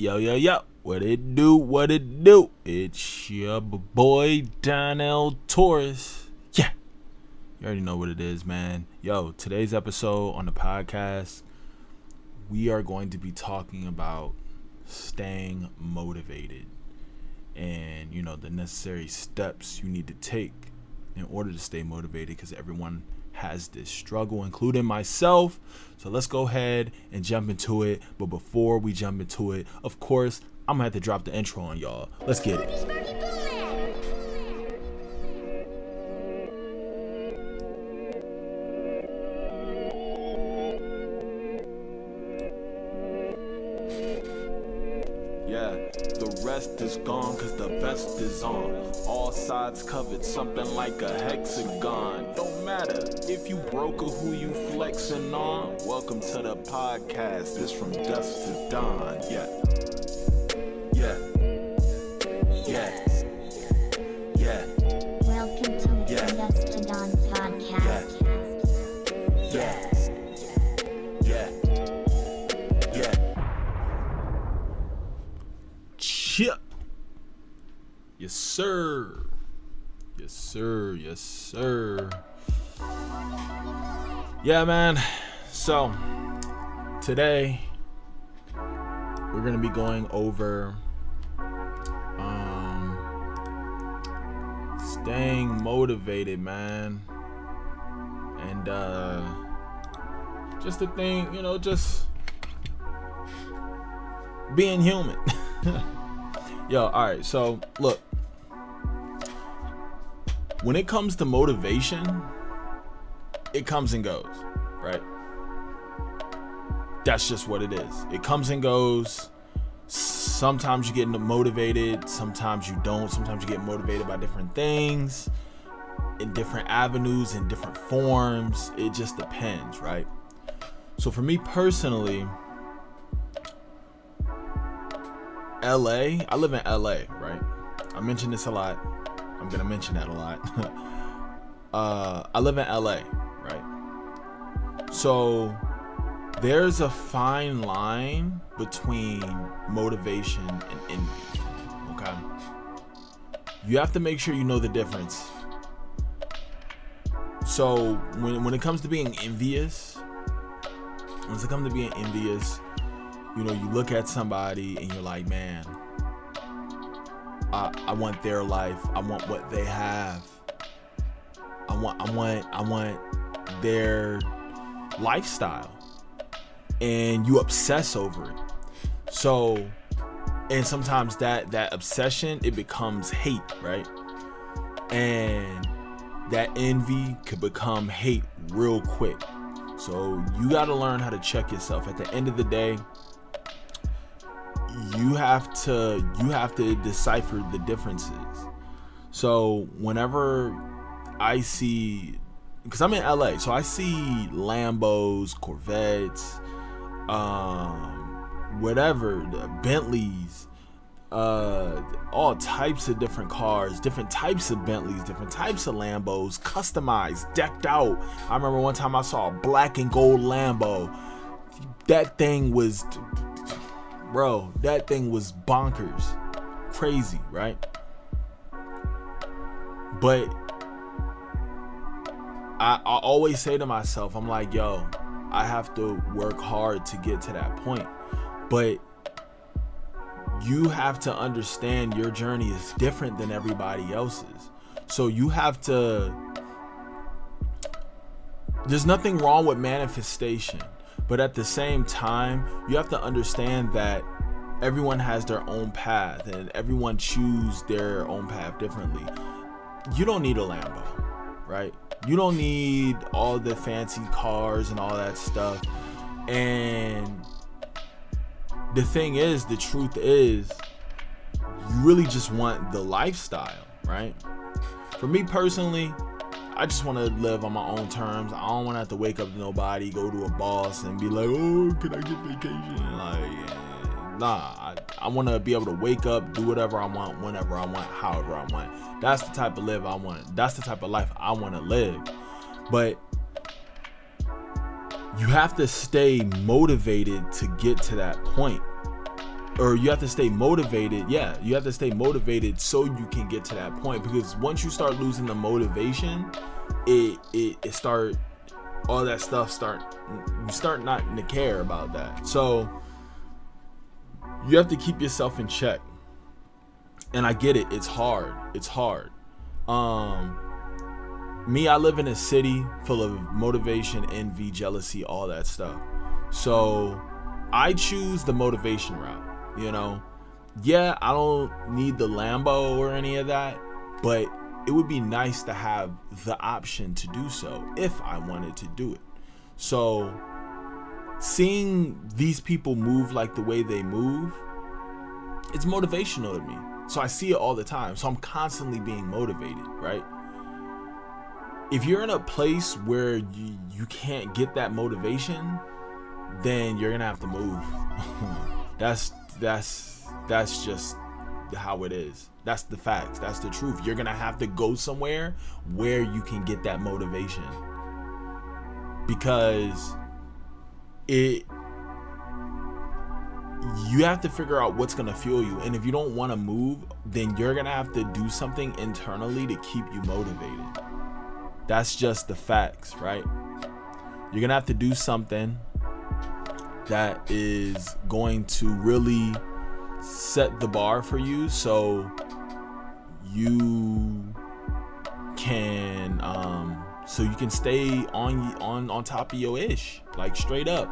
Yo, yo, yo. What it do? What it do? It's your boy Donnell Torres. Yeah. You already know what it is, man. Yo, today's episode on the podcast, we are going to be talking about staying motivated and, you know, the necessary steps you need to take in order to stay motivated because everyone has this struggle, including myself. So let's go ahead and jump into it. But before we jump into it, of course, I'm gonna have to drop the intro on y'all. Let's get it. Rest is gone cause the best is on. All sides covered, something like a hexagon. Don't matter if you broke or who you flexing on. Welcome to the podcast. This from dusk to dawn. Yeah. Yes, sir. Yes, sir. Yes, sir. Yeah, man. So, today we're going to be going over um staying motivated, man. And uh just the thing, you know, just being human. Yo, all right. So, look. When it comes to motivation, it comes and goes, right? That's just what it is. It comes and goes. Sometimes you get motivated, sometimes you don't. Sometimes you get motivated by different things in different avenues, in different forms. It just depends, right? So for me personally, LA, I live in LA, right? I mention this a lot. I'm gonna mention that a lot. uh, I live in LA, right? So there's a fine line between motivation and envy. Okay. You have to make sure you know the difference. So when when it comes to being envious, when it comes to being envious, you know, you look at somebody and you're like, man, I, I want their life. I want what they have. I want I want I want their lifestyle. And you obsess over it. So and sometimes that that obsession it becomes hate, right? And that envy could become hate real quick. So you got to learn how to check yourself. At the end of the day, you have to you have to decipher the differences. So whenever I see because I'm in LA, so I see Lambos, Corvettes, um, whatever, the Bentleys, uh, all types of different cars, different types of Bentleys, different types of Lambos, customized, decked out. I remember one time I saw a black and gold Lambo. That thing was, bro, that thing was bonkers, crazy, right? But I, I always say to myself, I'm like, yo, I have to work hard to get to that point. But you have to understand your journey is different than everybody else's. So you have to. There's nothing wrong with manifestation, but at the same time, you have to understand that everyone has their own path and everyone choose their own path differently. You don't need a Lambo, right? You don't need all the fancy cars and all that stuff. And the thing is, the truth is, you really just want the lifestyle, right? For me personally, I just want to live on my own terms. I don't want to have to wake up to nobody, go to a boss, and be like, "Oh, can I get vacation?" Like, nah. I, I want to be able to wake up, do whatever I want, whenever I want, however I want. That's the type of live I want. That's the type of life I want to live. But you have to stay motivated to get to that point. Or you have to stay motivated. Yeah, you have to stay motivated so you can get to that point. Because once you start losing the motivation, it it, it start all that stuff start you start not to care about that. So you have to keep yourself in check. And I get it, it's hard. It's hard. Um me, I live in a city full of motivation, envy, jealousy, all that stuff. So I choose the motivation route, you know. Yeah, I don't need the Lambo or any of that, but it would be nice to have the option to do so if I wanted to do it. So seeing these people move like the way they move, it's motivational to me. So I see it all the time. So I'm constantly being motivated, right? If you're in a place where you, you can't get that motivation, then you're gonna have to move. that's that's that's just how it is. That's the facts. That's the truth. You're gonna have to go somewhere where you can get that motivation. Because it you have to figure out what's gonna fuel you. And if you don't wanna move, then you're gonna have to do something internally to keep you motivated. That's just the facts, right? You're gonna have to do something that is going to really set the bar for you. So you can um so you can stay on on on top of your ish like straight up.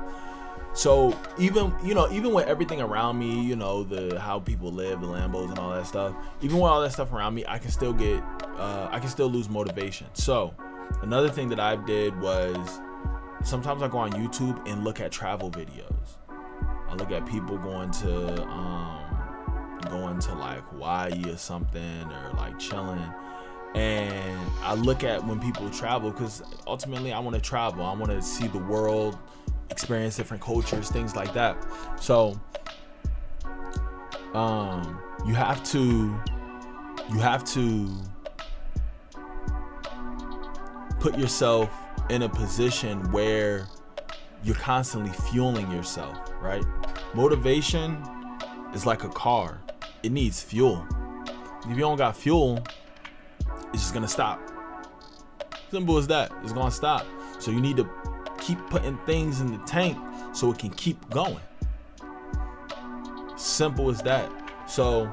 So even you know even with everything around me you know the how people live the lambos and all that stuff even with all that stuff around me i can still get uh, i can still lose motivation. So another thing that i did was sometimes i go on youtube and look at travel videos i look at people going to um going to like hawaii or something or like chilling and I look at when people travel because ultimately I want to travel. I want to see the world, experience different cultures, things like that. So, um, you have to, you have to put yourself in a position where you're constantly fueling yourself, right? Motivation is like a car. It needs fuel. If you don't got fuel, it's just gonna stop. Simple as that. It's gonna stop. So you need to keep putting things in the tank so it can keep going. Simple as that. So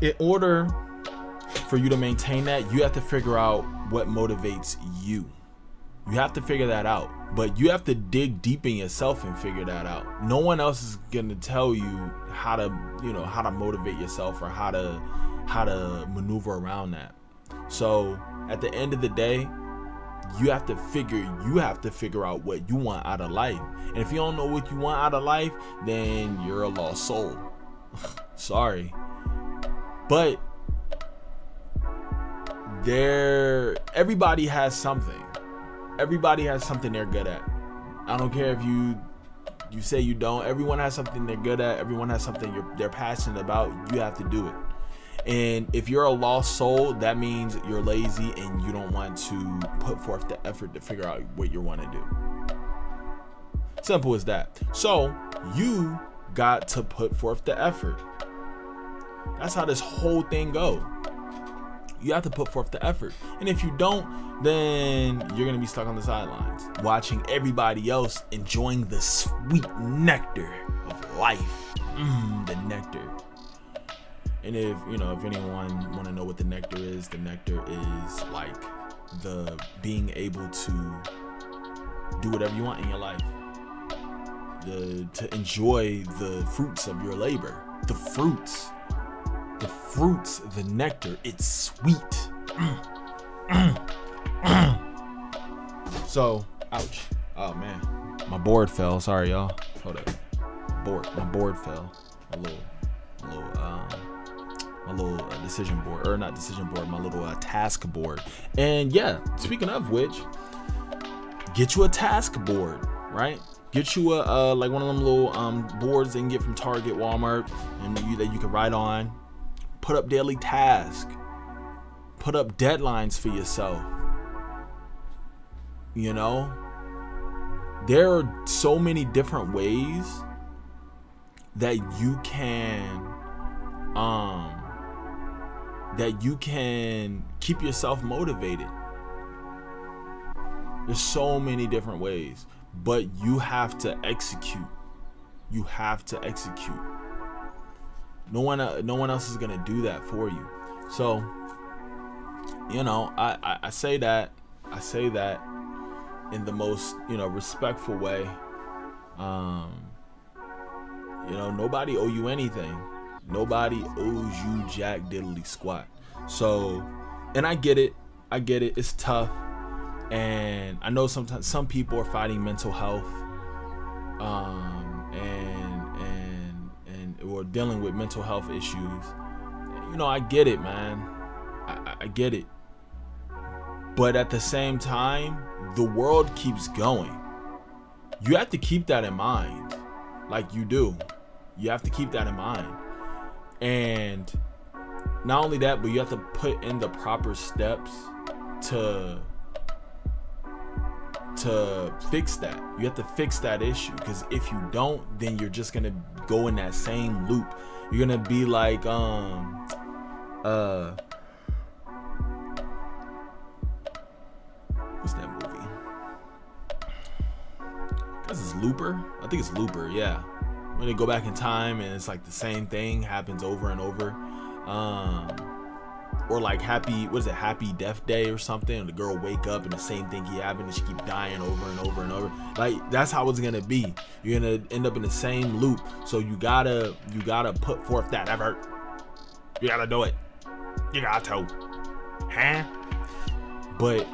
in order for you to maintain that, you have to figure out what motivates you. You have to figure that out. But you have to dig deep in yourself and figure that out. No one else is gonna tell you how to, you know, how to motivate yourself or how to how to maneuver around that. So at the end of the day, you have to figure you have to figure out what you want out of life. And if you don't know what you want out of life, then you're a lost soul. Sorry. But there everybody has something. Everybody has something they're good at. I don't care if you you say you don't. Everyone has something they're good at. Everyone has something they're passionate about. You have to do it. And if you're a lost soul, that means you're lazy and you don't want to put forth the effort to figure out what you want to do. Simple as that. So you got to put forth the effort. That's how this whole thing go. You have to put forth the effort. And if you don't, then you're going to be stuck on the sidelines watching everybody else enjoying the sweet nectar of life. Mmm, the nectar. And if you know, if anyone want to know what the nectar is, the nectar is like the being able to do whatever you want in your life. The to enjoy the fruits of your labor. The fruits. The fruits, the nectar, it's sweet. so, ouch. Oh man. My board fell. Sorry y'all. Hold up. Board. My board fell. A little a little um my little uh, decision board or not decision board my little uh, task board and yeah speaking of which get you a task board right get you a uh, like one of them little um, boards they can get from target walmart and you that you can write on put up daily tasks. put up deadlines for yourself. You know? There are so many different ways that you can um that you can keep yourself motivated. There's so many different ways but you have to execute. You have to execute no one uh, no one else is to do that for you. So you know I, I i say that i say that in the most you know respectful way. Um you know nobody owe you anything. Nobody owes you jack diddly squat. So and i get it. I get it. It's tough. And i know sometimes some people are fighting mental health. Um and or dealing with mental health issues. You know i get it man. I, I- get it. But at the same time the world keeps going. You have to keep that in mind like you do. You have to keep that in mind. And not only that but you have to put in the proper steps to to fix that. You have to fix that issue because if you don't then you're just gonna go in that same loop. You're gonna be like um uh what's that movie? This is looper? I think it's looper yeah. When they go back in time and it's like the same thing happens over and over. Um or like happy what is it happy death day or something? And the girl wake up and the same thing keep happening and she keep dying over and over and over. Like that's how it's gonna be. You're gonna end up in the same loop. So you gotta you gotta put forth that effort. You gotta do it. You got to. Huh? But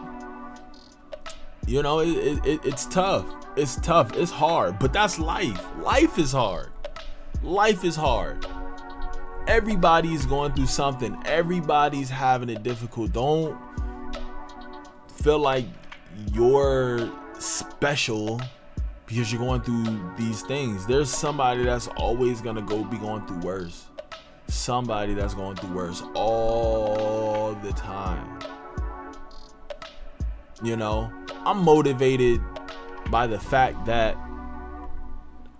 you know it, it, it, it's tough. It's tough. It's hard. But that's life. Life is hard. Life is hard everybody's going through something. Everybody's having it difficult don't feel like you're special because you're going through these things. There's somebody that's always gonna go be going through worse. Somebody that's going through worse all the time. You know i'm motivated by the fact that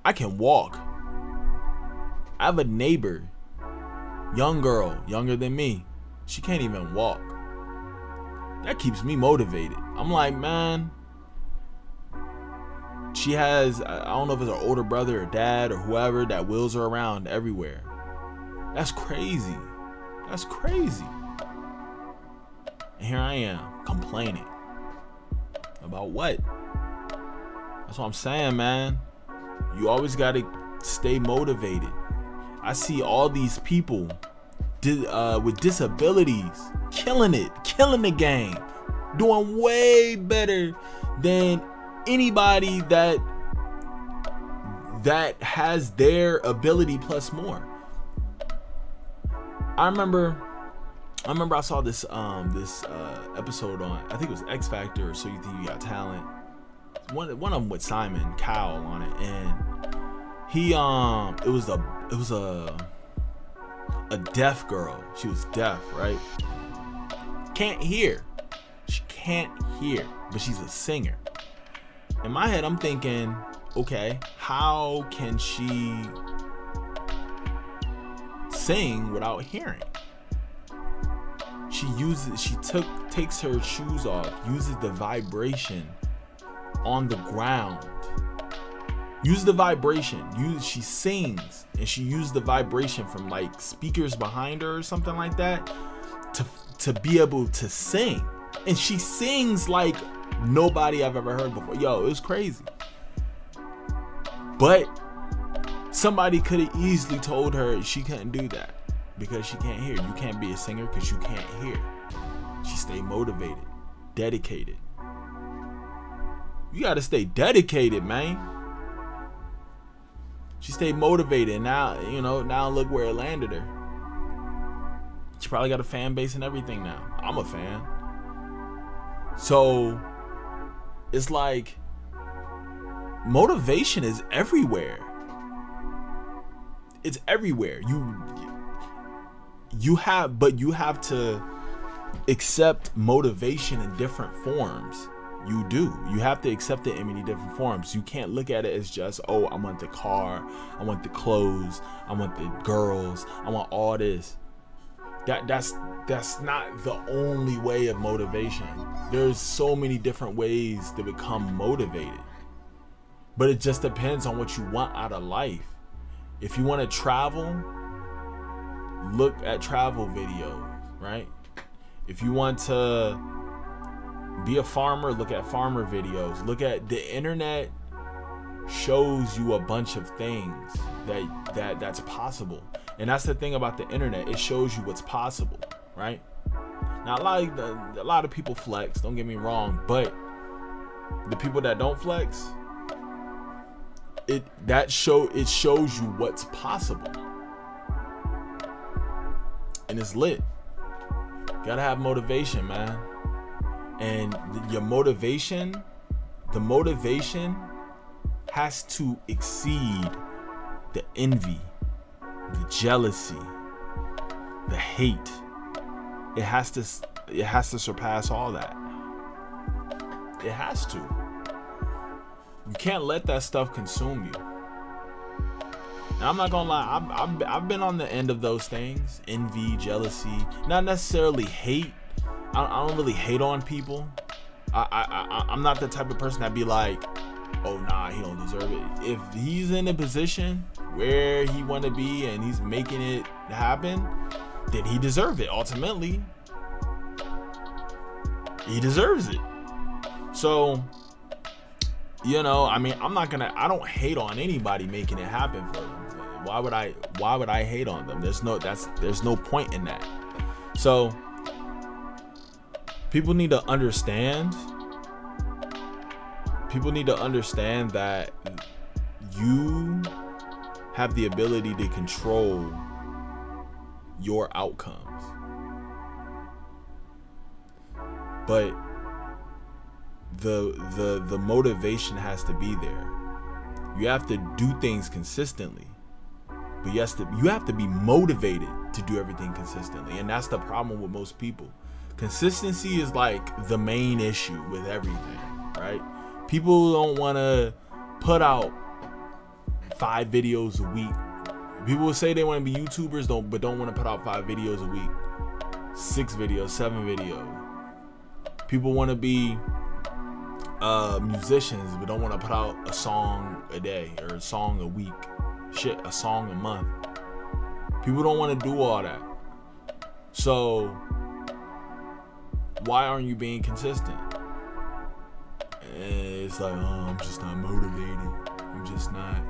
i can walk. I have a neighbor young girl, younger than me. She can't even walk. That keeps me motivated. I'm like, man, she has, I don't know if it's her older brother or dad or whoever that wheels her around everywhere. That's crazy. That's crazy. And here I am complaining. About what? That's what I'm saying, man. You always got to stay motivated. I see all these people uh, with disabilities killing it, killing the game, doing way better than anybody that that has their ability plus more. I remember I remember I saw this um this uh episode on I think it was X Factor or So You Think You Got Talent. One one of them with Simon Cowell on it and he um it was a it was a a deaf girl. She was deaf, right? Can't hear. She can't hear, but she's a singer. In my head, I'm thinking, okay, how can she sing without hearing? She uses she took takes her shoes off, uses the vibration on the ground use the vibration. Use she sings and she used the vibration from like speakers behind her or something like that to to be able to sing. And she sings like nobody i've ever heard before. Yo it was crazy. But somebody could have easily told her she couldn't do that because she can't hear. You can't be a singer because you can't hear. She stayed motivated dedicated. You gotta stay dedicated man she stayed motivated. Now, you know, now look where it landed her. She probably got a fan base and everything now. I'm a fan. So it's like motivation is everywhere. It's everywhere. You you have but you have to accept motivation in different forms. You do. You have to accept it in many different forms. You can't look at it as just, oh, I want the car, I want the clothes, I want the girls, I want all this. That that's that's not the only way of motivation. There's so many different ways to become motivated. But it just depends on what you want out of life. If you want to travel, look at travel videos, right? If you want to be a farmer, look at farmer videos. Look at the internet shows you a bunch of things that that that's possible. And that's the thing about the internet. It shows you what's possible, right? Now a lot of a lot of people flex, don't get me wrong, but the people that don't flex, it that show it shows you what's possible. And it's lit. Gotta have motivation, man and your motivation the motivation has to exceed the envy the jealousy the hate. It has to it has to surpass all that. It has to. You can't let that stuff consume you. Now, I'm not gonna lie, I've, I've, I've been on the end of those things envy, jealousy, not necessarily hate, I, I don't really hate on people. I, I, I I'm not the type of person that be like, oh nah, he don't deserve it. If he's in a position where he want to be and he's making it happen, then he deserve it. Ultimately, he deserves it. So, you know, I mean, I'm not gonna. I don't hate on anybody making it happen for them. Why would I? Why would I hate on them? There's no. That's. There's no point in that. So people need to understand people need to understand that you have the ability to control your outcomes. But the the the motivation has to be there. You have to do things consistently but to you have to be motivated to do everything consistently. And that's the problem with most people consistency is like the main issue with everything, right? People don't want to put out five videos a week. People will say they want to be YouTubers, don't but don't want to put out five videos a week, six videos, seven videos. People want to be uh, musicians, but don't want to put out a song a day or a song a week, shit, a song a month. People don't want to do all that. So why aren't you being consistent? And it's like, oh, I'm just not motivated. I'm just not.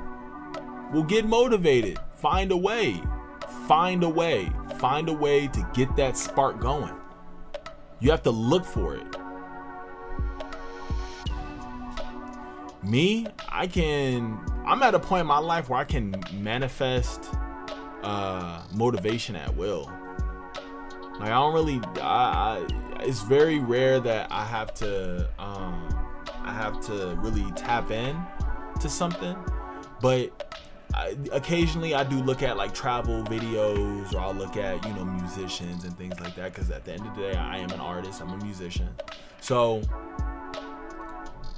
Well, get motivated. Find a way. Find a way. Find a way to get that spark going. You have to look for it. Me, I can. I'm at a point in my life where I can manifest uh, motivation at will. Like I don't really, I, I it's very rare that I have to um, I have to really tap in to something, but I, occasionally I do look at like travel videos or I'll look at you know musicians and things like that because at the end of the day I am an artist I'm a musician. So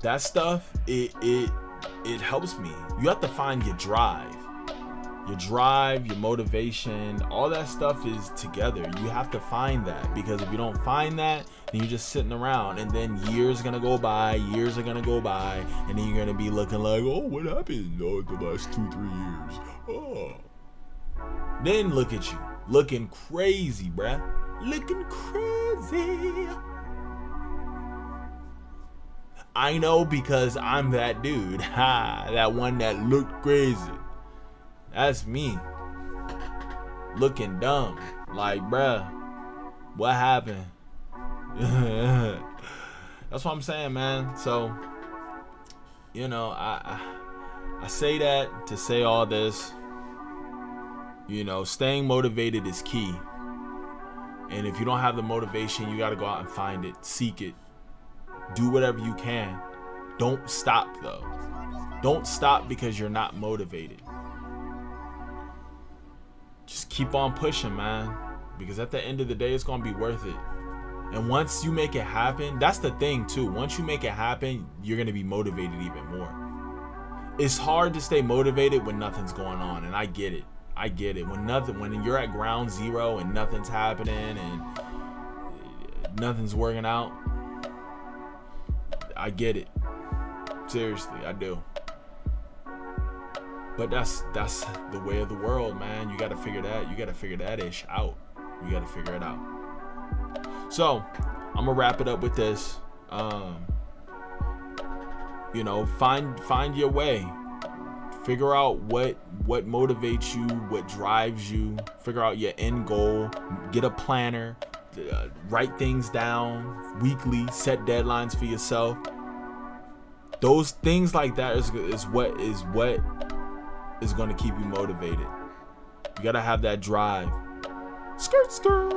that stuff it it it helps me. You have to find your drive your drive, your motivation, all that stuff is together. You have to find that because if you don't find that, then you're just sitting around and then years are gonna go by, years are gonna go by, and then you're gonna be looking like, oh, what happened oh, the last two, three years? Oh. Then look at you, looking crazy, bruh. Looking crazy. I know because I'm that dude. Ha, that one that looked crazy. That's me. Looking dumb. Like, bruh, what happened? That's what I'm saying, man. So, you know, I, I I say that to say all this. You know, staying motivated is key. And if you don't have the motivation, you got to go out and find it, seek it. Do whatever you can. Don't stop though. Don't stop because you're not motivated just keep on pushing, man. Because at the end of the day, it's gonna be worth it. And once you make it happen, that's the thing too. Once you make it happen, you're gonna be motivated even more. It's hard to stay motivated when nothing's going on, and I get it. I get it. When nothing, when you're at ground zero and nothing's happening and nothing's working out, I get it. Seriously, I do. But that's that's the way of the world, man. You gotta figure that. You gotta figure that ish out. You gotta figure it out. So, I'm gonna wrap it up with this. Um, you know, find find your way. Figure out what what motivates you, what drives you. Figure out your end goal. Get a planner. Uh, write things down weekly. Set deadlines for yourself. Those things like that is is what is what is going to keep you motivated. You gotta have that drive. Skirt skirt.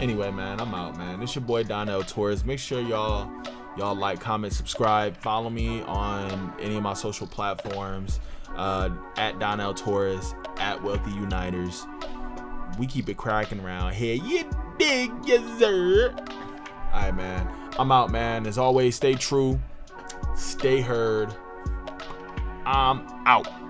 Anyway, man, I'm out, man. It's your boy Donnell Torres. Make sure y'all y'all like, comment, subscribe, follow me on any of my social platforms. Uh, at Donnell Torres, at Wealthy Uniters. We keep it cracking around here. You dig, yes sir. Alright, man. I'm out, man. As always, stay true, stay heard. I'm out.